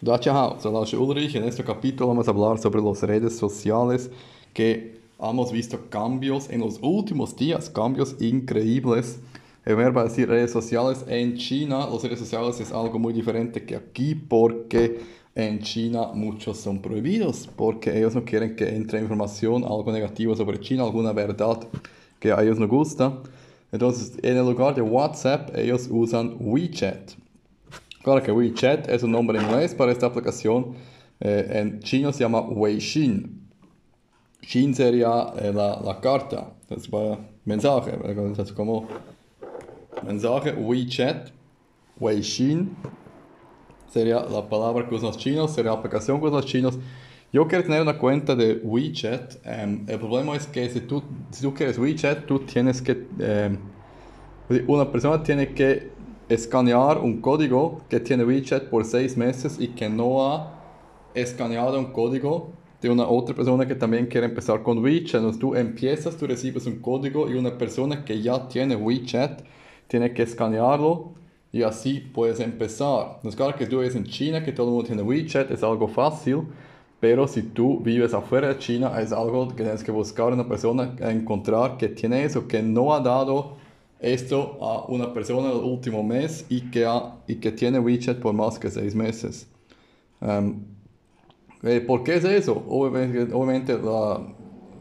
Dacia soy Ulrich. En este capítulo vamos a hablar sobre las redes sociales que hemos visto cambios en los últimos días, cambios increíbles. En verbo decir redes sociales en China, las redes sociales es algo muy diferente que aquí porque en China muchos son prohibidos, porque ellos no quieren que entre información, algo negativo sobre China, alguna verdad que a ellos no gusta. Entonces, en el lugar de WhatsApp, ellos usan WeChat. Claro que WeChat es un nombre inglés para esta aplicación. Eh, en chino se llama Weixin. Xin sería eh, la, la, carta, das war mensaje, es como mensaje WeChat, Weixin sería la palabra que usan los chinos, sería la aplicación que usan los chinos. Yo quiero tener una cuenta de WeChat. Um, el problema es que si tú, si tú quieres WeChat, tú tienes que... Um, una persona tiene que escanear un código que tiene WeChat por seis meses y que no ha escaneado un código de una otra persona que también quiere empezar con WeChat. Entonces tú empiezas, tú recibes un código y una persona que ya tiene WeChat tiene que escanearlo y así puedes empezar. Entonces claro que tú vives en China, que todo el mundo tiene WeChat, es algo fácil, pero si tú vives afuera de China es algo que tienes que buscar una persona, encontrar que tiene eso, que no ha dado esto a una persona el último mes y que, ha, y que tiene WeChat por más que seis meses. Um, eh, ¿Por qué es eso? Obviamente, obviamente la,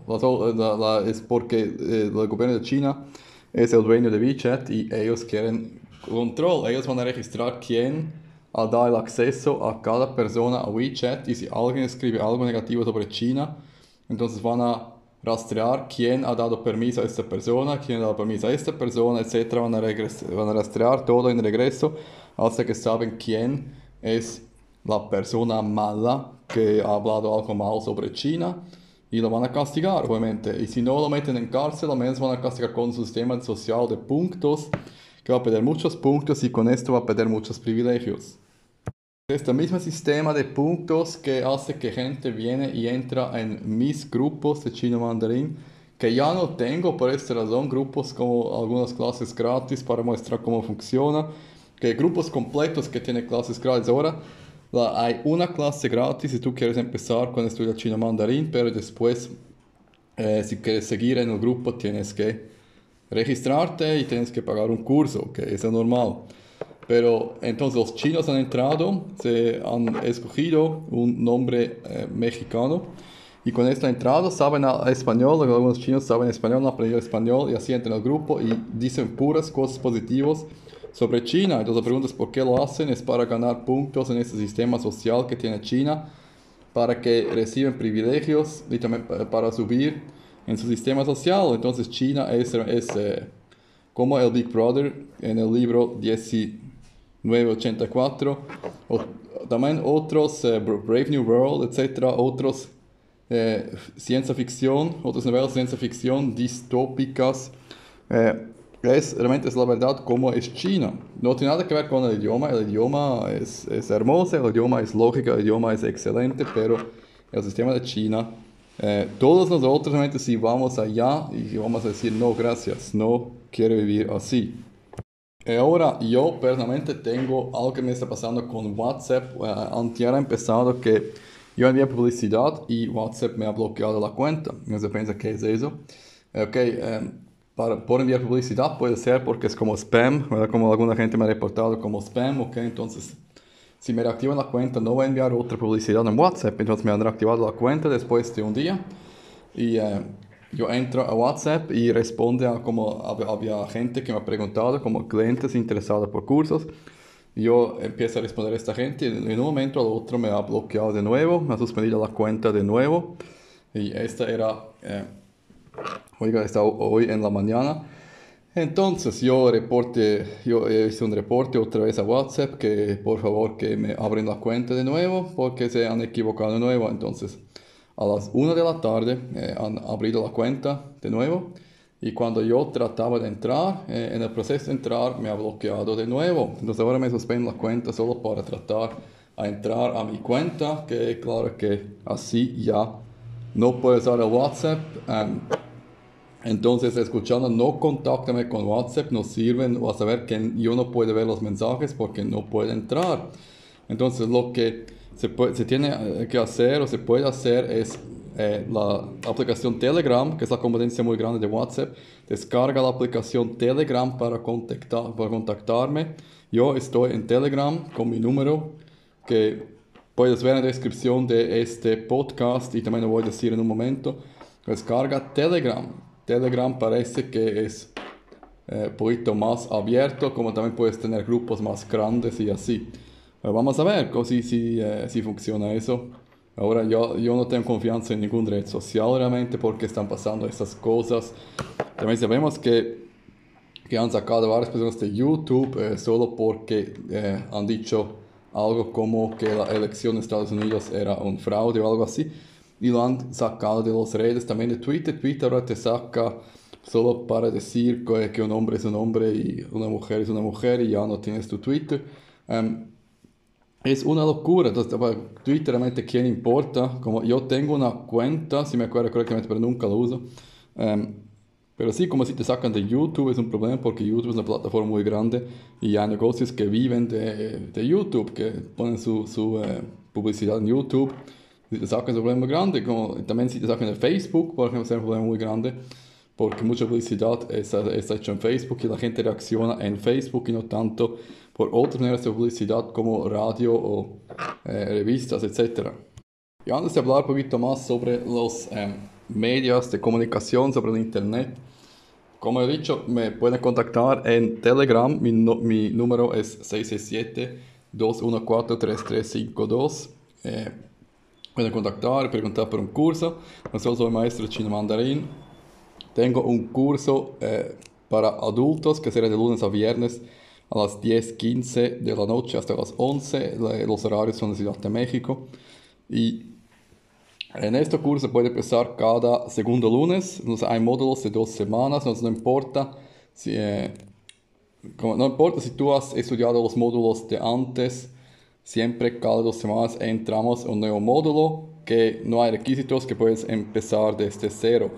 la, la, es porque eh, el gobierno de China es el dueño de WeChat y ellos quieren control. Ellos van a registrar quién ha dado el acceso a cada persona a WeChat y si alguien escribe algo negativo sobre China, entonces van a rastrear quién ha dado permiso a esta persona, quién ha dado permiso a esta persona, etc. Van a, van a rastrear todo en regreso hasta que saben quién es la persona mala que ha hablado algo mal sobre China y lo van a castigar, obviamente. Y si no lo meten en cárcel, al menos van a castigar con un sistema social de puntos que va a perder muchos puntos y con esto va a perder muchos privilegios. Este mismo sistema de puntos que hace que gente viene y entra en mis grupos de chino mandarín, que ya no tengo por esta razón grupos como algunas clases gratis para mostrar cómo funciona, que grupos completos que tienen clases gratis. Ahora hay una clase gratis si tú quieres empezar con estudiar chino mandarín, pero después eh, si quieres seguir en el grupo tienes que registrarte y tienes que pagar un curso, que es normal. Pero entonces los chinos han entrado, se han escogido un nombre eh, mexicano y con esta entrada saben español, algunos chinos saben español, han aprendido español y así entran al grupo y dicen puras cosas positivas sobre China. Entonces la pregunta es por qué lo hacen, es para ganar puntos en este sistema social que tiene China, para que reciban privilegios y también para subir en su sistema social. Entonces China es, es eh, como el Big Brother en el libro 1984, o, también otros, eh, Brave New World, etcétera, otros eh, ciencia ficción, otras novelas de ciencia ficción distópicas. es, realmente es la verdad como es China. No tiene nada que ver con el idioma, el idioma es, es hermoso, el idioma es lógico, el idioma es excelente, pero el sistema de China eh, todos nosotros realmente si vamos allá y vamos a decir no gracias, no quiero vivir así. Eh, ahora yo personalmente tengo algo que me está pasando con WhatsApp. Uh, antier ha empezado que yo envié publicidad y WhatsApp me ha bloqueado la cuenta. No se piensa qué es eso. Ok, para, por enviar publicidad puede ser porque es como spam, como alguna gente me ha reportado como spam. Ok, entonces si me reactivan la cuenta, no voy a enviar otra publicidad en WhatsApp. Entonces me han reactivado la cuenta después de un día. Y eh, yo entro a WhatsApp y responde a como había, gente que me ha preguntado, como clientes interesados por cursos. Yo empiezo a responder a esta gente y en un momento al otro me ha bloqueado de nuevo, me ha suspendido la cuenta de nuevo. Y esta era, eh, oiga, está hoy en la mañana. Entonces yo reporte, yo hice un reporte otra vez a WhatsApp que por favor que me abren la cuenta de nuevo porque se han equivocado de nuevo. Entonces a las 1 de la tarde eh, han abierto la cuenta de nuevo y cuando yo trataba de entrar, eh, en el proceso de entrar me ha bloqueado de nuevo. Entonces ahora me suspendo la cuenta solo para tratar a entrar a mi cuenta, que claro que así ya no puedo usar el WhatsApp. Um, entonces, escuchando, no contáctame con WhatsApp, no sirven, o a saber que yo no puedo ver los mensajes porque no puedo entrar. Entonces, lo que se, puede, se tiene eh, que hacer o se puede hacer es eh, la aplicación Telegram, que es la competencia muy grande de WhatsApp. Descarga la aplicación Telegram para, contactar, para contactarme. Yo estoy en Telegram con mi número que puedes ver en la descripción de este podcast y también lo voy a decir en un momento. Descarga Telegram. Telegram parece que es eh, un poquito más abierto, como también puedes tener grupos más grandes y así. Vamos a ver si, si, eh, si funciona eso. Ahora yo, yo no tengo confianza en ningún red social realmente porque están pasando estas cosas. También sabemos que, que han sacado varias personas de YouTube eh, solo porque eh, han dicho algo como que la elección de Estados Unidos era un fraude o algo así. Y lo han sacado de las redes también de Twitter. Twitter ahora te saca solo para decir que, que un hombre es un hombre y una mujer es una mujer y ya no tienes tu Twitter. Um, es una locura. Entonces, Twitter realmente, ¿quién importa? Como yo tengo una cuenta, si me acuerdo correctamente, pero nunca lo uso. Um, pero sí, como si te sacan de YouTube es un problema porque YouTube es una plataforma muy grande y hay negocios que viven de, de YouTube, que ponen su, su eh, publicidad en YouTube. Si te sacan es un problema grande. Como, también si te sacan de Facebook, por ejemplo, es un problema muy grande porque mucha publicidad está, está hecha en Facebook y la gente reacciona en Facebook y no tanto por otras maneras de publicidad como radio o eh, revistas, etc. Y antes de hablar un poquito más sobre los eh, medios de comunicación, sobre el Internet, como he dicho, me pueden contactar en Telegram, mi, no, mi número es 667-214-3352. Eh, pueden contactar, preguntar por un curso. Nosotros soy maestro chino mandarín tengo un curso eh, para adultos que será de lunes a viernes a las 10.15 de la noche hasta las 11. Los horarios son de Ciudad de México. Y en este curso puede empezar cada segundo lunes. Entonces hay módulos de dos semanas. Entonces no importa si, eh, no importa si tú has estudiado los módulos de antes. Siempre cada dos semanas entramos en un nuevo módulo que no hay requisitos que puedes empezar desde cero.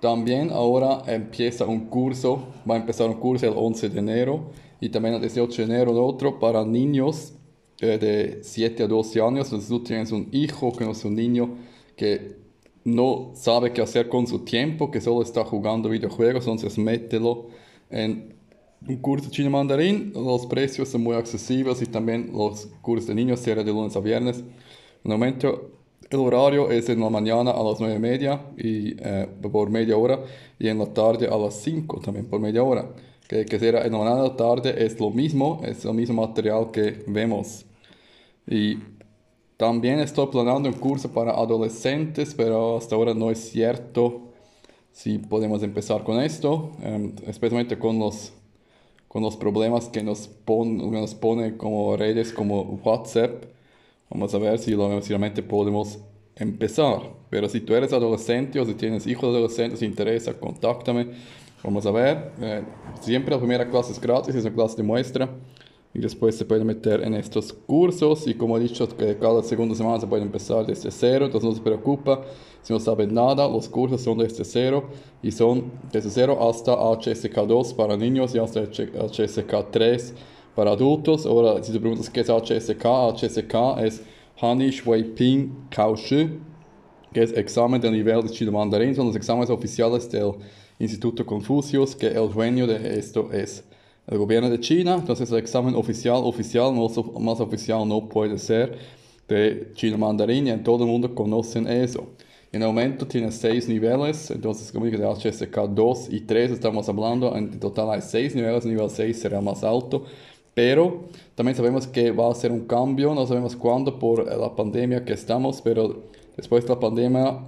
También ahora empieza un curso, va a empezar un curso el 11 de enero y también el 18 de enero otro para niños eh, de 7 a 12 años. Entonces tú tienes un hijo que no es un niño que no sabe qué hacer con su tiempo, que solo está jugando videojuegos, entonces mételo en un curso chino mandarín. Los precios son muy accesibles y también los cursos de niños serán de lunes a viernes. En momento el horario es en la mañana a las 9 y media y, eh, por media hora y en la tarde a las 5 también por media hora. Que, que será en la tarde es lo mismo, es el mismo material que vemos. Y también estoy planeando un curso para adolescentes, pero hasta ahora no es cierto si podemos empezar con esto, em, especialmente con los, con los problemas que nos, pon, que nos pone como redes como WhatsApp Vamos a ver si, lo, realmente podemos empezar. Pero si tú eres adolescente o si tienes hijos adolescentes, si interesa, contáctame. Vamos a ver. Eh, siempre la primera clase es gratis, es una clase de muestra. Y después se puede meter en estos cursos. Y como he dicho, que cada segunda semana se puede empezar desde cero. Entonces no se preocupa si no saben nada. Los cursos son desde cero. Y son desde cero hasta HSK2 para niños y hasta HSK3 para adultos. Ahora, si te preguntas qué es HSK, HSK es Hani Shui Ping Kao Shi, que es examen de nivel de chino mandarín, son los exámenes oficiales del Instituto Confucius, que el dueño de esto es el gobierno de China. Entonces, el examen oficial, oficial, más, más oficial no puede ser de chino mandarín y en todo el mundo conocen eso. En el momento tiene seis niveles, entonces como dije de HSK 2 y 3 estamos hablando, en total hay seis niveles, nivel 6 será más alto. Pero también sabemos que va a ser un cambio, no sabemos cuándo por la pandemia que estamos, pero después de la pandemia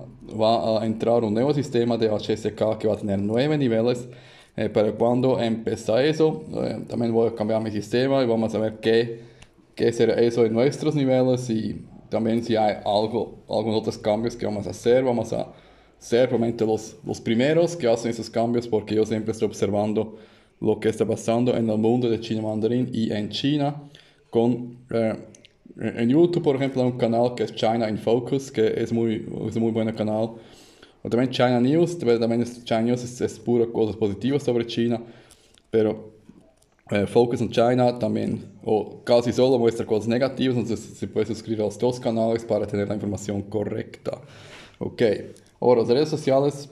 va a entrar un nuevo sistema de HSK que va a tener nueve niveles. Eh, pero cuando empieza eso, eh, también voy a cambiar mi sistema y vamos a ver qué, qué será eso en nuestros niveles y también si hay algo, algunos otros cambios que vamos a hacer. Vamos a ser probablemente los, los primeros que hacen esos cambios porque yo siempre estoy observando lo que está pasando en el mundo de China mandarín y en China con eh, en YouTube por ejemplo hay un canal que es China in Focus que es muy es un muy buen canal o también China News también es, China News es, es pura cosas positivas sobre China pero Eh, Focus on China también, o casi solo muestra cosas negativas, entonces se puede suscribir a los dos canales para tener la información correcta. Ok, ahora las redes sociales,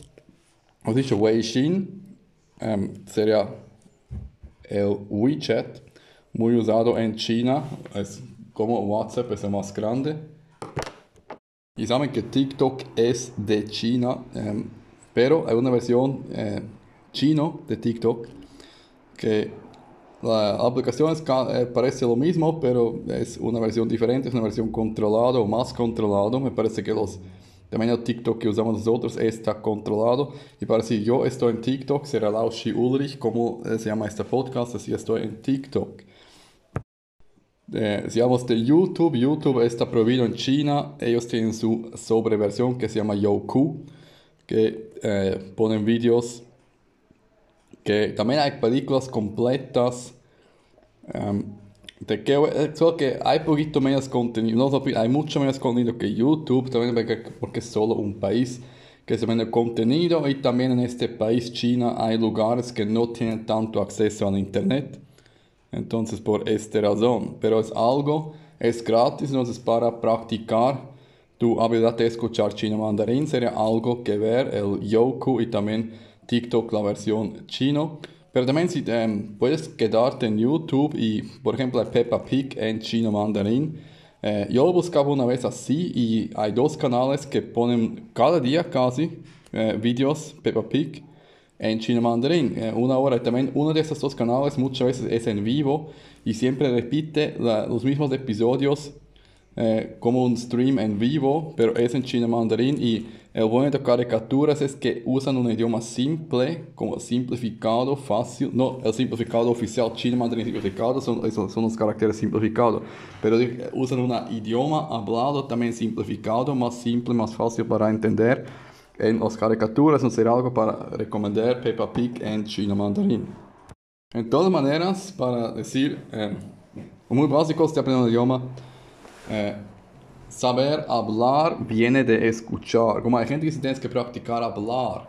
hemos dicho Weixin, um, sería el WeChat, muy usado en China, es como WhatsApp es el más grande. Y saben que TikTok es de China, um, pero hay una versión eh, chino de TikTok que la aplicación es, eh, parece lo mismo, pero es una versión diferente, es una versión controlada o más controlado. Me parece que los el TikTok que usamos nosotros está controlado. Y para si yo estoy en TikTok, será Laushi Ulrich, como eh, se llama este podcast, así estoy en TikTok. Eh, si hablamos de YouTube, YouTube está prohibido en China. Ellos tienen su sobreversión que se llama Youku, que eh, ponen vídeos que también hay películas completas. Um, de que, eh, solo que hay poquito menos hay mucho menos contenido que YouTube, también porque, es solo un país que se vende contenido y también en este país, China, hay lugares que no tienen tanto acceso al Internet. Entonces, por esta razón, pero es algo, es gratis, entonces para practicar tu habilidad de escuchar chino mandarín sería algo que ver el Yoku y también TikTok la versión chino. Pero también si em, puedes quedarte en YouTube y, por ejemplo, Peppa Pig en chino mandarín. Eh, yo lo buscaba una vez así y hay dos canales que ponen cada día casi eh, vídeos Peppa Pig en chino mandarín. Eh, una hora también uno de esos dos canales muchas veces es en vivo y siempre repite los mismos episodios eh, como un stream en vivo, pero es en chino mandarín y el bueno de caricaturas es que usan un idioma simple, como simplificado, fácil, no, el simplificado oficial chino mandarín simplificado son, son los caracteres simplificados, pero usan un idioma hablado también simplificado, más simple, más fácil para entender en las caricaturas, no será algo para recomendar Peppa Pig en chino mandarín. En todas maneras, para decir, eh, muy básico, de aprender un idioma, eh, saber hablar viene de escuchar. Como hay gente que se tiene que practicar hablar.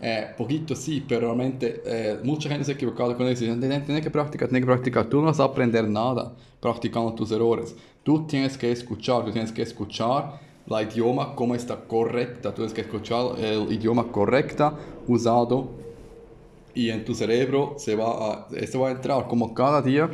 Eh, poquito sí, pero realmente eh, mucha gente se ha equivocado con eso. Tienes que practicar, tienes que practicar. Tú no vas a aprender nada practicando tus errores. Tú tienes que escuchar, tú tienes que escuchar la idioma como está correcta. Tienes que escuchar el idioma correcta usado y en tu cerebro se va a, esto va a entrar como cada día.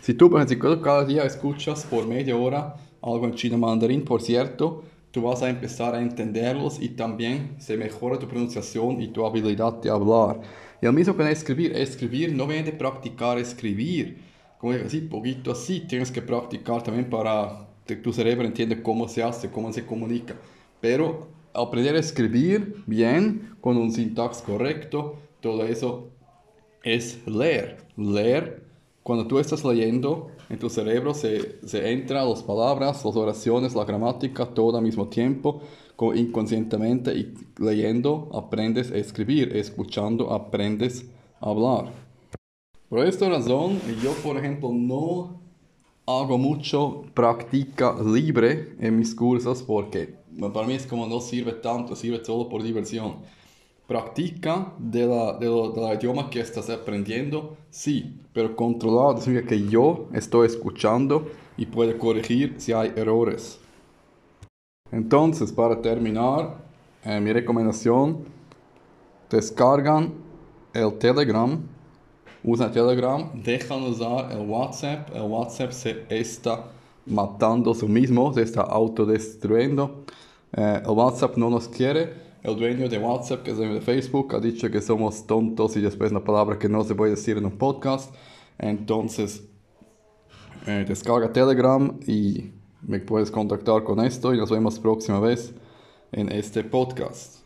Si tú, por ejemplo, cada día escuchas por media hora algo en chino mandarín, por cierto, tú vas a empezar a entenderlos y también se mejora tu pronunciación y tu habilidad de hablar. Y lo mismo con escribir. Escribir no viene de practicar escribir. Como así, poquito así, tienes que practicar también para tu cerebro entienda cómo se hace, cómo se comunica. Pero aprender a escribir bien, con un sintax correcto, todo eso es leer. Leer, cuando tú estás leyendo, en tu cerebro se, se entra las palabras, las oraciones, la gramática, todo al mismo tiempo, inconscientemente y leyendo aprendes a escribir, escuchando aprendes a hablar. Por esta razón, yo por ejemplo no hago mucho práctica libre en mis cursos porque para mí es como no sirve tanto, sirve solo por diversión. Practica de la, de, la idioma que estás aprendiendo, sí, pero controlado significa que yo estoy escuchando y puedo corregir si hay errores. Entonces, para terminar, eh, mi recomendación, descargan el Telegram, usan Telegram, dejan usar el WhatsApp, el WhatsApp se está matando a sí mismo, se está autodestruyendo, eh, el WhatsApp no nos quiere, el dueño de WhatsApp, que es dueño de Facebook, ha dicho que somos tontos y después una palabra que no se puede decir en un podcast. Entonces, eh, descarga Telegram y me puedes contactar con esto y nos vemos próxima vez en este podcast.